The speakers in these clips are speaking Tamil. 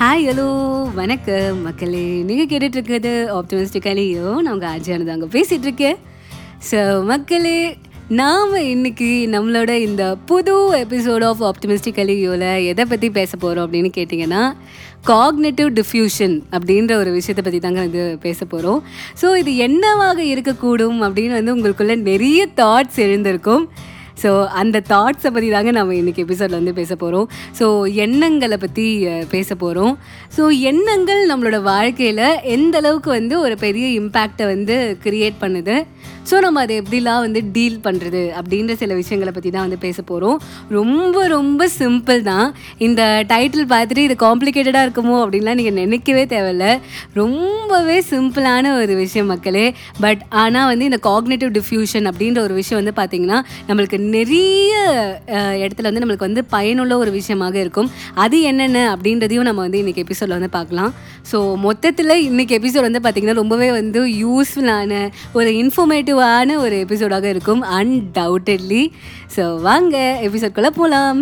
ஹாய் ஹலோ வணக்கம். மக்களே நீங்கள் கேட்டுட்ருக்கிறது இருக்கிறது நான் உங்கள் ஆஜியானது அங்கே பேசிகிட்ருக்கேன் ஸோ மக்களே நாம் இன்றைக்கி நம்மளோட இந்த புது எபிசோட் ஆஃப் ஆப்டிமிஸ்டிக்கலியோவில் எதை பற்றி பேச போகிறோம் அப்படின்னு கேட்டிங்கன்னா காக்னேட்டிவ் டிஃப்யூஷன் அப்படின்ற ஒரு விஷயத்தை பற்றி தாங்க வந்து பேச போகிறோம் ஸோ இது என்னவாக இருக்கக்கூடும் அப்படின்னு வந்து உங்களுக்குள்ள நிறைய தாட்ஸ் எழுந்திருக்கும். ஸோ அந்த தாட்ஸை பற்றி தாங்க நம்ம இன்றைக்கி எபிசோடில் வந்து பேச போகிறோம் ஸோ எண்ணங்களை பற்றி பேச போகிறோம் ஸோ எண்ணங்கள் நம்மளோட வாழ்க்கையில் எந்த அளவுக்கு வந்து ஒரு பெரிய இம்பேக்டை வந்து கிரியேட் பண்ணுது? ஸோ நம்ம அதை எப்படிலாம் வந்து டீல் பண்ணுறது அப்படின்ற சில விஷயங்களை பற்றி தான் வந்து பேச போகிறோம் ரொம்ப ரொம்ப சிம்பிள் தான். இந்த டைட்டில் பார்த்துட்டு இது காம்ப்ளிகேட்டடாக இருக்குமோ அப்படின்லாம் நீங்கள் நினைக்கவே தேவையில்ல. ரொம்பவே சிம்பிளான ஒரு விஷயம் மக்களே. பட் ஆனால் வந்து இந்த காக்னேட்டிவ் டிஃப்யூஷன் அப்படின்ற ஒரு விஷயம் வந்து பார்த்திங்கன்னா நம்மளுக்கு நிறைய இடத்துல வந்து நம்மளுக்கு வந்து பயனுள்ள ஒரு விஷயமாக இருக்கும். அது என்னென்ன அப்படின்றதையும் நம்ம வந்து இன்றைக்கி எபிசோடில் வந்து பார்க்கலாம். ஸோ மொத்தத்தில் இன்றைக்கி எபிசோட் வந்து பார்த்திங்கன்னா ரொம்பவே வந்து யூஸ்ஃபுல்லான ஒரு இன்ஃபர்மேட்டிவான ஒரு எபிசோடாக இருக்கும். அன்டவுட்டட்லி ஸோ வாங்க எபிசோட்குள்ளே போகலாம்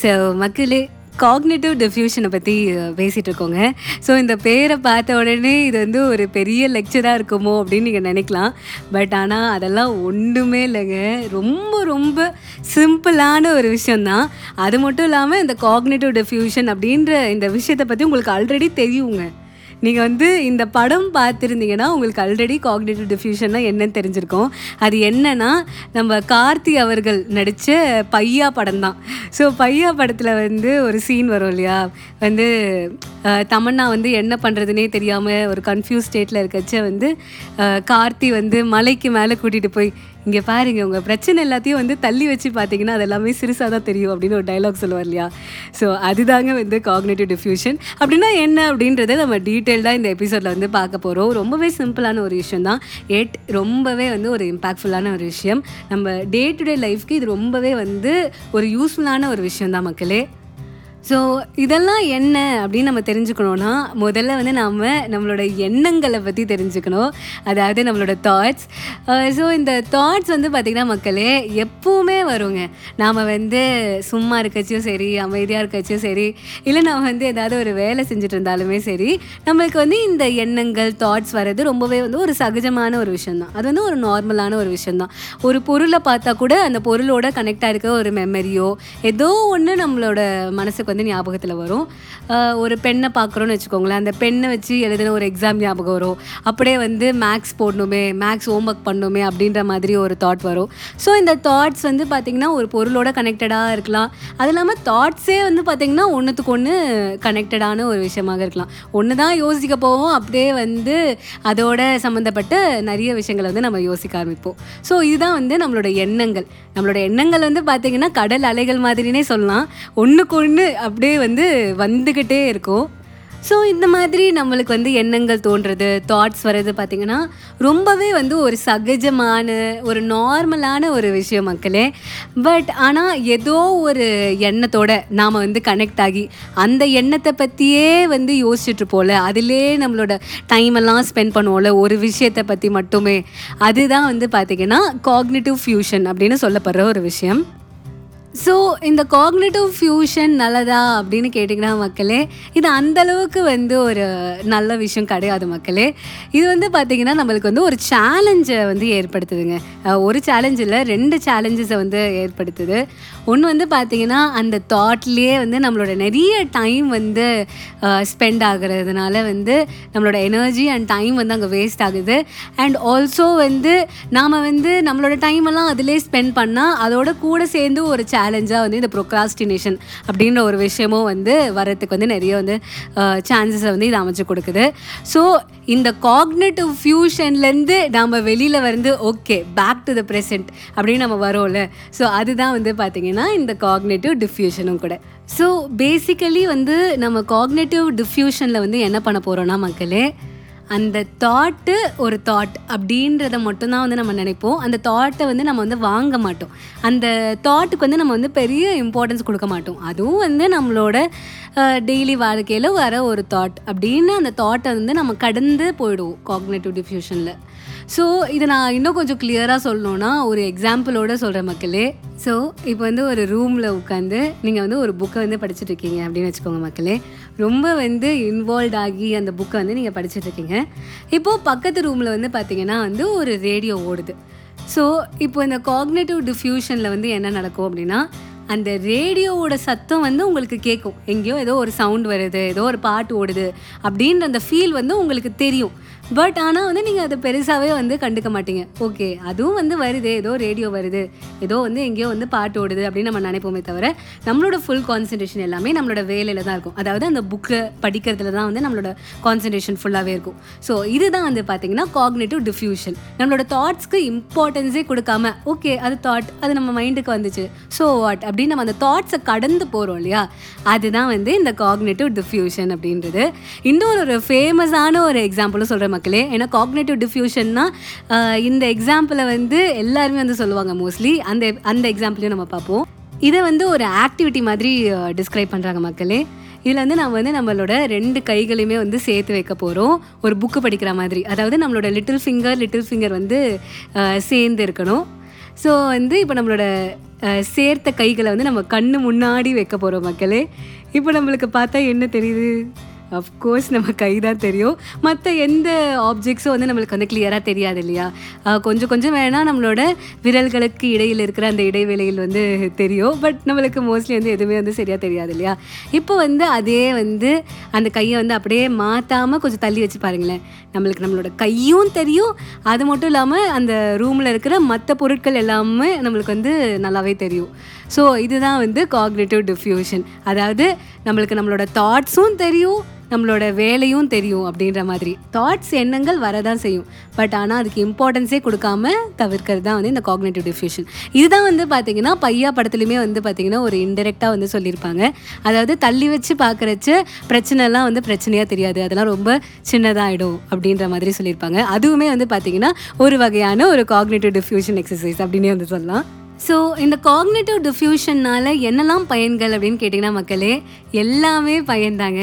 ஸோ மக்களே காக்னேட்டிவ் டிஃப்யூஷனை பற்றி பேசிகிட்டு இருக்கோங்க. ஸோ இந்த பேரை பார்த்த உடனே இது வந்து ஒரு பெரிய லெக்சராக இருக்குமோ அப்படின்னு நீங்கள் நினைக்கலாம். பட் ஆனால் அதெல்லாம் ஒன்றுமே இல்லைங்க. ரொம்ப ரொம்ப சிம்பிளான ஒரு விஷயந்தான் அது மட்டும் இல்லாமல் இந்த காக்னேட்டிவ் டிஃப்யூஷன் அப்படின்ற இந்த விஷயத்தை பற்றி உங்களுக்கு ஆல்ரெடி தெரியுங்க. நீங்கள் வந்து இந்த படம் பார்த்துருந்தீங்கன்னா உங்களுக்கு ஆல்ரெடி காக்னேட்டிவ் டிஃப்யூஷன்னா என்னன்னு தெரிஞ்சிருக்கும். அது என்னன்னா நம்ம கார்த்தி அவர்கள் நடித்த பையா படம் தான் ஸோ பையா படத்தில் வந்து ஒரு சீன் வரும் இல்லையா? வந்து தமன்னா வந்து என்ன பண்ணுறதுனே தெரியாமல் ஒரு கன்ஃபியூஸ் ஸ்டேட்டில் இருக்கச்ச வந்து கார்த்தி வந்து மலைக்கு மேலே கூட்டிகிட்டு போய் இங்கே பாருங்க உங்கள் பிரச்சனை எல்லாத்தையும் வந்து தள்ளி வச்சு பார்த்தீங்கன்னா அது எல்லாமே சிறுசாக தான் தெரியும் அப்படின்னு ஒரு டைலாக் சொல்லுவார் இல்லையா? ஸோ அதுதாங்க வந்து காக்னேட்டிவ் டிஃப்யூஷன் அப்படின்னா என்ன அப்படின்றத நம்ம டீட்டெயில்டாக இந்த எபிசோடில் வந்து பார்க்க போகிறோம் ரொம்பவே சிம்பிளான ஒரு விஷயம் தான். எட் ரொம்பவே வந்து ஒரு இம்பாக்ட்ஃபுல்லான ஒரு விஷயம். நம்ம டே டு டே லைஃப்க்கு இது ரொம்பவே வந்து ஒரு யூஸ்ஃபுல்லான ஒரு விஷயம் தான் மக்களே. ஸோ இதெல்லாம் என்ன அப்படின்னு நம்ம தெரிஞ்சுக்கணுன்னா முதல்ல வந்து நாம் நம்மளோட எண்ணங்களை பற்றி தெரிஞ்சுக்கணும். அதாவது நம்மளோட தாட்ஸ் ஸோ uh, இந்த தாட்ஸ் வந்து பார்த்திங்கன்னா மக்களே எப்பவுமே வருங்க. நாம் வந்து சும்மா இருக்கச்சும் சரி அமைதியாக இருக்கச்சும் சரி இல்லை நம்ம வந்து ஏதாவது ஒரு வேலை செஞ்சுட்டு இருந்தாலுமே சரி நம்மளுக்கு வந்து இந்த எண்ணங்கள் தாட்ஸ் வர்றது ரொம்பவே வந்து ஒரு சகஜமான ஒரு விஷயந்தான் அது வந்து ஒரு நார்மலான ஒரு விஷயந்தான் ஒரு பொருளை பார்த்தா கூட அந்த பொருளோட கனெக்ட் ஆகிருக்க ஒரு மெமரியோ ஏதோ ஒன்று நம்மளோட மனசுக்கு வந்து ஞாபகத்தில் வரும். ஒரு பெண்ணை பார்க்குறோன்னு வச்சுக்கோங்களேன். அந்த பெண்ணை வச்சு எழுதின ஒரு எக்ஸாம் ஞாபகம் வரும். அப்படியே வந்து மேக்ஸ் போடணுமே மேக்ஸ் ஹோம் ஒர்க் பண்ணணுமே அப்படின்ற மாதிரி ஒரு தாட் வரும். ஸோ இந்த தாட்ஸ் வந்து பார்த்திங்கன்னா ஒரு பொருளோட கனெக்டடாக இருக்கலாம். அது இல்லாமல் தாட்ஸே வந்து பார்த்திங்கன்னா ஒன்றுத்துக்கு ஒன்று கனெக்டடான ஒரு விஷயமாக இருக்கலாம். ஒன்று தான் யோசிக்க போவோம் அப்படியே வந்து அதோட சம்மந்தப்பட்ட நிறைய விஷயங்களை வந்து நம்ம யோசிக்க ஆரம்பிப்போம். ஸோ இதுதான் வந்து நம்மளோட எண்ணங்கள். நம்மளோட எண்ணங்கள் வந்து பார்த்திங்கன்னா கடல் அலைகள் மாதிரினே சொல்லலாம். ஒன்றுக்கு ஒன்று அப்படியே வந்து வந்துக்கிட்டே இருக்கும். ஸோ இந்த மாதிரி நம்மளுக்கு வந்து எண்ணங்கள் தோன்றது தாட்ஸ் வர்றது பார்த்திங்கன்னா ரொம்பவே வந்து ஒரு சகஜமான ஒரு நார்மலான ஒரு விஷயம் மக்களே. பட் ஆனால் ஏதோ ஒரு எண்ணத்தோட நாம் வந்து கனெக்ட் ஆகி அந்த எண்ணத்தை பற்றியே வந்து யோசிச்சுட்டு போல அதிலே நம்மளோட டைம் எல்லாம் ஸ்பெண்ட் பண்ணுவோம்ல ஒரு விஷயத்தை பற்றி மட்டுமே. அதுதான் வந்து பார்த்திங்கன்னா காக்னிட்டிவ் ஃபியூஷன் அப்படின்னு சொல்லப்படுற ஒரு விஷயம். ஸோ இந்த காக்னேட்டிவ் ஃபியூஷன் நல்லதா அப்படின்னு கேட்டிங்கன்னா மக்களே இது அந்த அளவுக்கு வந்து ஒரு நல்ல விஷயம் கிடையாது மக்களே. இது வந்து பார்த்திங்கன்னா நம்மளுக்கு வந்து ஒரு சேலஞ்சை வந்து ஏற்படுத்துதுங்க. ஒரு சேலஞ்ச் இல்லை ரெண்டு சேலஞ்சஸை வந்து ஏற்படுத்துது. ஒன்று வந்து பார்த்திங்கன்னா அந்த தாட்லேயே வந்து நம்மளோட நிறைய டைம் வந்து ஸ்பெண்ட் ஆகுறதுனால வந்து நம்மளோட எனர்ஜி அண்ட் டைம் வந்து அங்கே வேஸ்ட் ஆகுது. அண்ட் ஆல்சோ வந்து நாம் வந்து நம்மளோட டைம் எல்லாம் அதிலே ஸ்பெண்ட் பண்ணால் அதோட கூட சேர்ந்து ஒரு சேலஞ்சாக வந்து இந்த ப்ரொக்ராஸ்டினேஷன் அப்படின்ற ஒரு விஷயமும் வந்து வரத்துக்கு வந்து நிறைய வந்து சான்சஸை வந்து இது அமைச்சு கொடுக்குது. ஸோ இந்த காக்னேட்டிவ் ஃபியூஷன்லேருந்து நாம் வெளியில் வந்து okay back to the present அப்படின்னு நம்ம வரோம்ல. ஸோ அதுதான் வந்து பார்த்திங்கன்னா இந்த காக்னேட்டிவ் டிஃப்யூஷனும் கூட. ஸோ பேசிக்கலி வந்து நம்ம காக்னேட்டிவ் டிஃப்யூஷனில் வந்து என்ன பண்ண போகிறோன்னா மக்களே அந்த தாட்டு ஒரு தாட் அப்படின்றத மட்டும்தான் வந்து நம்ம நினைப்போம். அந்த தாட்டை வந்து நம்ம வந்து வாங்க மாட்டோம். அந்த தாட்டுக்கு வந்து நம்ம வந்து பெரிய இம்பார்ட்டன்ஸ் கொடுக்க மாட்டோம். அதுவும் வந்து நம்மளோட டெய்லி வாழ்க்கையில் வர ஒரு தாட் அப்படின்னு அந்த தாட்டை வந்து நம்ம கடந்து போயிடுவோம் காக்னேட்டிவ் டிஃப்யூஷனில் ஸோ இதை நான் இன்னும் கொஞ்சம் கிளியராக சொல்லணுன்னா ஒரு எக்ஸாம்பிளோட சொல்கிற மக்களே. ஸோ இப்போ வந்து ஒரு ரூமில் உட்காந்து நீங்கள் வந்து ஒரு புக்கை வந்து படிச்சுட்ருக்கீங்க அப்படின்னு வச்சுக்கோங்க மக்களே. ரொம்ப வந்து இன்வால்வ் ஆகி அந்த புக்கை வந்து நீங்கள் படிச்சுட்ருக்கீங்க. இப்போது பக்கத்து ரூமில் வந்து பார்த்தீங்கன்னா வந்து ஒரு ரேடியோ ஓடுது. ஸோ இப்போ இந்த காக்னேட்டிவ் டிஃப்யூஷனில் வந்து என்ன நடக்கும் அப்படின்னா அந்த ரேடியோவோட சத்தம் வந்து உங்களுக்கு கேட்கும். எங்கேயோ ஏதோ ஒரு சவுண்ட் வருது ஏதோ ஒரு பாட்டு ஓடுது அப்படின்ற அந்த ஃபீல் வந்து உங்களுக்கு தெரியும். பட் ஆனால் வந்து நீங்கள் அதை பெருசாகவே வந்து கண்டுக்க மாட்டீங்க. ஓகே அதுவும் வந்து வருது. ஏதோ ரேடியோ வருது. ஏதோ வந்து எங்கேயோ வந்து பாட்டு ஓடுது அப்படின்னு நம்ம நினைப்போமே தவிர நம்மளோட ஃபுல் கான்சன்ட்ரேஷன் எல்லாமே நம்மளோட வேலையில் தான் இருக்கும். அதாவது அந்த புக்கை படிக்கிறதுல தான் வந்து நம்மளோட கான்சன்ட்ரேஷன் ஃபுல்லாகவே இருக்கும். ஸோ இதுதான் வந்து பார்த்தீங்கன்னா காக்னேட்டிவ் டிஃப்யூஷன் நம்மளோட தாட்ஸ்க்கு இம்பார்ட்டன்ஸே கொடுக்காம ஓகே அது தாட் அது நம்ம மைண்டுக்கு வந்துச்சு. ஸோ வாட் அப்படின்னு நம்ம அந்த தாட்ஸை கடந்து போகிறோம் இல்லையா? அதுதான் வந்து இந்த காக்னேட்டிவ் டிஃப்யூஷன் அப்படின்றது. இன்னொரு ஒரு ஃபேமஸான ஒரு எக்ஸாம்பிளும் சொல்கிற மக்களே. ஏன்னா காக்னேட்டிவ் டிஃப்யூஷன்னா இந்த எக்ஸாம்பிளை வந்து எல்லாருமே வந்து சொல்லுவாங்க மோஸ்ட்லி அந்த அந்த எக்ஸாம்பிளையும் நம்ம பார்ப்போம். இதை வந்து ஒரு ஆக்டிவிட்டி மாதிரி டிஸ்கிரைப் பண்ணுறாங்க மக்களே. இதில் வந்து நம்ம வந்து நம்மளோட ரெண்டு கைகளையுமே வந்து சேர்த்து வைக்க போகிறோம் ஒரு புக்கு படிக்கிற மாதிரி. அதாவது நம்மளோட லிட்டில் ஃபிங்கர் லிட்டில் ஃபிங்கர் வந்து சேர்ந்து இருக்கணும். ஸோ வந்து இப்போ நம்மளோட சேர்த்த கைகளை வந்து நம்ம கண்ணு முன்னாடி வைக்க போகிறோம் மக்களே. இப்போ நம்மளுக்கு பார்த்தா என்ன தெரியுது? அஃப்கோர்ஸ் நம்ம கை தான் தெரியும். மற்ற எந்த ஆப்ஜெக்ட்ஸும் வந்து நம்மளுக்கு வந்து கிளியராக தெரியாது இல்லையா? கொஞ்சம் கொஞ்சம் வேணால் நம்மளோட விரல்களுக்கு இடையில் இருக்கிற அந்த இடைவேளையில் வந்து தெரியும். பட் நம்மளுக்கு மோஸ்ட்லி வந்து எதுவுமே வந்து சரியாக தெரியாது இல்லையா? இப்போ வந்து அதே வந்து அந்த கையை வந்து அப்படியே மாற்றாமல் கொஞ்சம் தள்ளி வச்சு பாருங்களேன். நம்மளுக்கு நம்மளோட கையும் தெரியும். அது மட்டும் இல்லாமல் அந்த ரூமில் இருக்கிற மற்ற பொருட்கள் எல்லாமே நம்மளுக்கு வந்து நல்லாவே தெரியும். ஸோ இதுதான் வந்து காக்னேட்டிவ் டிஃப்யூஷன் அதாவது நம்மளுக்கு நம்மளோட தாட்ஸும் தெரியும். நம்மளோட வேலையும் தெரியும் அப்படின்ற மாதிரி. தாட்ஸ் எண்ணங்கள் வரதான் செய்யும். பட் ஆனால் அதுக்கு இம்பார்ட்டன்ஸே கொடுக்காம தவிர்க்கிறது தான் வந்து இந்த காக்னேட்டிவ் டிஃப்யூஷன் இதுதான் வந்து பார்த்தீங்கன்னா பையா படத்துலையுமே வந்து பார்த்தீங்கன்னா ஒரு இன்டெரக்டாக வந்து சொல்லியிருப்பாங்க. அதாவது தள்ளி வச்சு பார்க்குறச்ச பிரச்சனைலாம் வந்து பிரச்சனையாக தெரியாது. அதெல்லாம் ரொம்ப சின்னதாகிடும் அப்படின்ற மாதிரி சொல்லியிருப்பாங்க. அதுவுமே வந்து பார்த்தீங்கன்னா ஒரு வகையான ஒரு காக்னேட்டிவ் டிஃப்யூஷன் எக்ஸசைஸ் அப்படின்னே வந்து சொல்லலாம். ஸோ இந்த காக்னேட்டிவ் டிஃப்யூஷன்னால் என்னெல்லாம் பயன்கள் அப்படின்னு கேட்டிங்கன்னா மக்களே எல்லாமே பயன்தாங்க.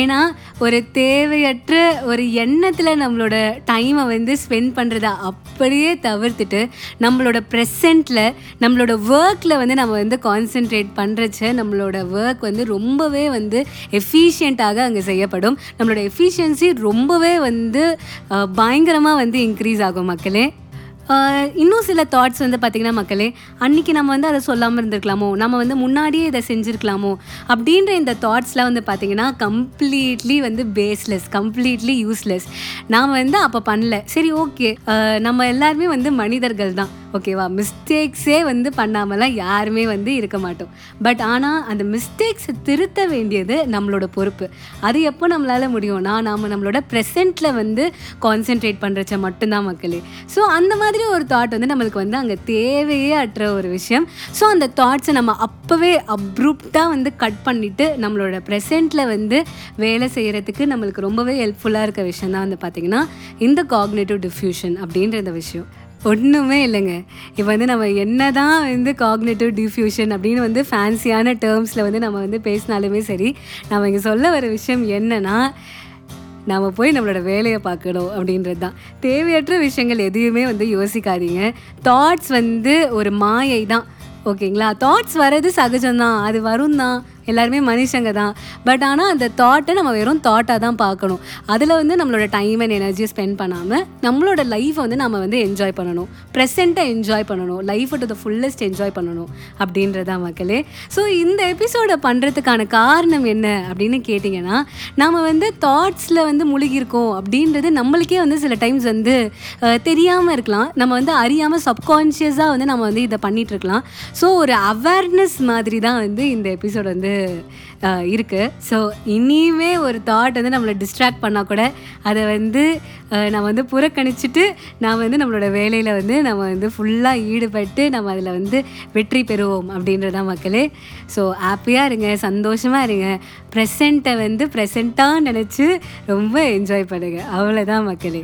ஏன்னா ஒரு தேவையற்ற ஒரு எண்ணத்தில் நம்மளோட டைமை வந்து ஸ்பெண்ட் பண்ணுறத அப்படியே தவிர்த்துட்டு நம்மளோட ப்ரெசண்ட்டில் நம்மளோட ஒர்க்கில் வந்து நம்ம வந்து கான்சென்ட்ரேட் பண்ணுறச்ச நம்மளோட ஒர்க் வந்து ரொம்பவே வந்து எஃபிஷியண்ட்டாக அங்கே செய்யப்படும். நம்மளோட எஃபிஷியன்சி ரொம்பவே வந்து பயங்கரமாக வந்து இன்க்ரீஸ் ஆகும் மக்களே. இன்னும் சில தாட்ஸ் வந்து பார்த்திங்கன்னா மக்களே அன்னைக்கு நம்ம வந்து அதை சொல்லாமல் இருந்திருக்கலாமோ? நம்ம வந்து முன்னாடியே இதை செஞ்சுருக்கலாமோ? அப்படின்ற இந்த தாட்ஸ்லாம் வந்து பார்த்திங்கன்னா கம்ப்ளீட்லி வந்து பேஸ்லெஸ் கம்ப்ளீட்லி யூஸ்லெஸ் நாம் வந்து அப்போ பண்ணல. சரி ஓகே நம்ம எல்லாருமே வந்து மனிதர்கள் தான் ஓகேவா? மிஸ்டேக்ஸே வந்து பண்ணாமலாம் யாருமே வந்து இருக்க மாட்டோம். பட் ஆனால் அந்த மிஸ்டேக்ஸை திருத்த வேண்டியது நம்மளோட பொறுப்பு. அது எப்போ நம்மளால் முடியும்னா நாம் நம்மளோட ப்ரெசென்ட்டில் வந்து கான்சென்ட்ரேட் பண்ணுறச்ச மட்டும்தான் மக்களே. ஸோ அந்த மாதிரி ஒரு தாட் வந்து நம்மளுக்கு வந்து அங்கே தேவையே அற்ற ஒரு விஷயம். ஸோ அந்த தாட்ஸை நம்ம அப்போவே அப்ரூப்டாக வந்து கட் பண்ணிவிட்டு நம்மளோட ப்ரெசென்ட்டில் வந்து வேலை செய்கிறதுக்கு நம்மளுக்கு ரொம்பவே ஹெல்ப்ஃபுல்லாக இருக்க விஷயம் தான் வந்து பார்த்திங்கன்னா இந்த காக்னேட்டிவ் டிஃப்யூஷன் அப்படின்ற இந்த விஷயம். ஒன்றுமே இல்லைங்க. இப்போ வந்து நம்ம என்ன தான் வந்து காக்னேட்டிவ் டிஃப்யூஷன் அப்படின்னு வந்து ஃபேன்சியான டேர்ம்ஸில் வந்து நம்ம வந்து பேசினாலுமே சரி நம்ம இங்கே சொல்ல வர விஷயம் என்னன்னா நாம் போய் நம்மளோட வேலையை பார்க்கணும் அப்படின்றது தான் தேவையற்ற விஷயங்கள் எதையுமே வந்து யோசிக்காதீங்க. தாட்ஸ் வந்து ஒரு மாயை தான் ஓகேங்களா? தாட்ஸ் வர்றது சகஜம்தான். அது வரும் தான் எல்லாருமே மனுஷங்க தான். பட் ஆனால் அந்த தாட்டை நம்ம வெறும் தாட்டாக தான் பார்க்கணும். அதில் வந்து நம்மளோட டைம் அண்ட் எனர்ஜியை ஸ்பெண்ட் பண்ணாமல் நம்மளோட லைஃப்பை வந்து நம்ம வந்து என்ஜாய் பண்ணணும். ப்ரெசென்ட்டை என்ஜாய் பண்ணணும். லைஃப்பை டு த ஃபுல்லஸ்ட் என்ஜாய் பண்ணணும். அப்படின்றதான் மக்களே. ஸோ இந்த எபிசோடை பண்ணுறதுக்கான காரணம் என்ன அப்படின்னு கேட்டிங்கன்னா நம்ம வந்து தாட்ஸில் வந்து முழுகியிருக்கோம் அப்படின்றது நம்மளுக்கே வந்து சில டைம்ஸ் வந்து தெரியாமல் இருக்கலாம். நம்ம வந்து அறியாமல் சப்கான்ஷியஸாக வந்து நம்ம வந்து இதை பண்ணிகிட்ருக்கலாம் ஸோ ஒரு அவேர்னஸ் மாதிரி தான் வந்து இந்த எபிசோட் வந்து え? இருக்குது ஸோ இனிமே ஒரு தாட் வந்து நம்மளை டிஸ்ட்ராக்ட் பண்ணால் கூட அதை வந்து நம்ம வந்து புறக்கணிச்சிட்டு நாம் வந்து நம்மளோட வேலையில் வந்து நம்ம வந்து ஃபுல்லாக ஈடுபட்டு நம்ம அதில் வந்து வெற்றி பெறுவோம் அப்படின்றதான் மக்களே. ஸோ ஹாப்பியாக இருங்க சந்தோஷமாக இருங்க. ப்ரெசண்ட்டை வந்து ப்ரெசண்ட்டாக நினச்சி ரொம்ப என்ஜாய் பண்ணுங்க. அவ்வளோதான் மக்களே.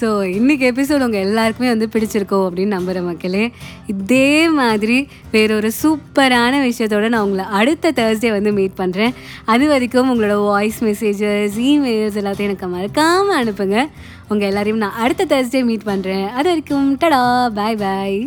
ஸோ இன்றைக்கி எபிசோடு உங்கள் எல்லாருக்குமே வந்து பிடிச்சிருக்கோம் அப்படின்னு நம்புகிறேன் மக்களே. இதே மாதிரி வேறொரு சூப்பரான விஷயத்தோட நான் உங்களை அடுத்த தேர்ஸ்டே வந்து மீட் பண்ணுறேன் அது வரைக்கும் உங்களோட வாய்ஸ் மெசேஜஸ் இமெயில்ஸ் எல்லாத்தையும் எனக்கு மறக்காமல் அனுப்புங்க. உங்கள் எல்லாரையும் நான் அடுத்த தேர்ஸ்டே மீட் பண்ணுறேன் அது வரைக்கும் டடா பாய் பாய்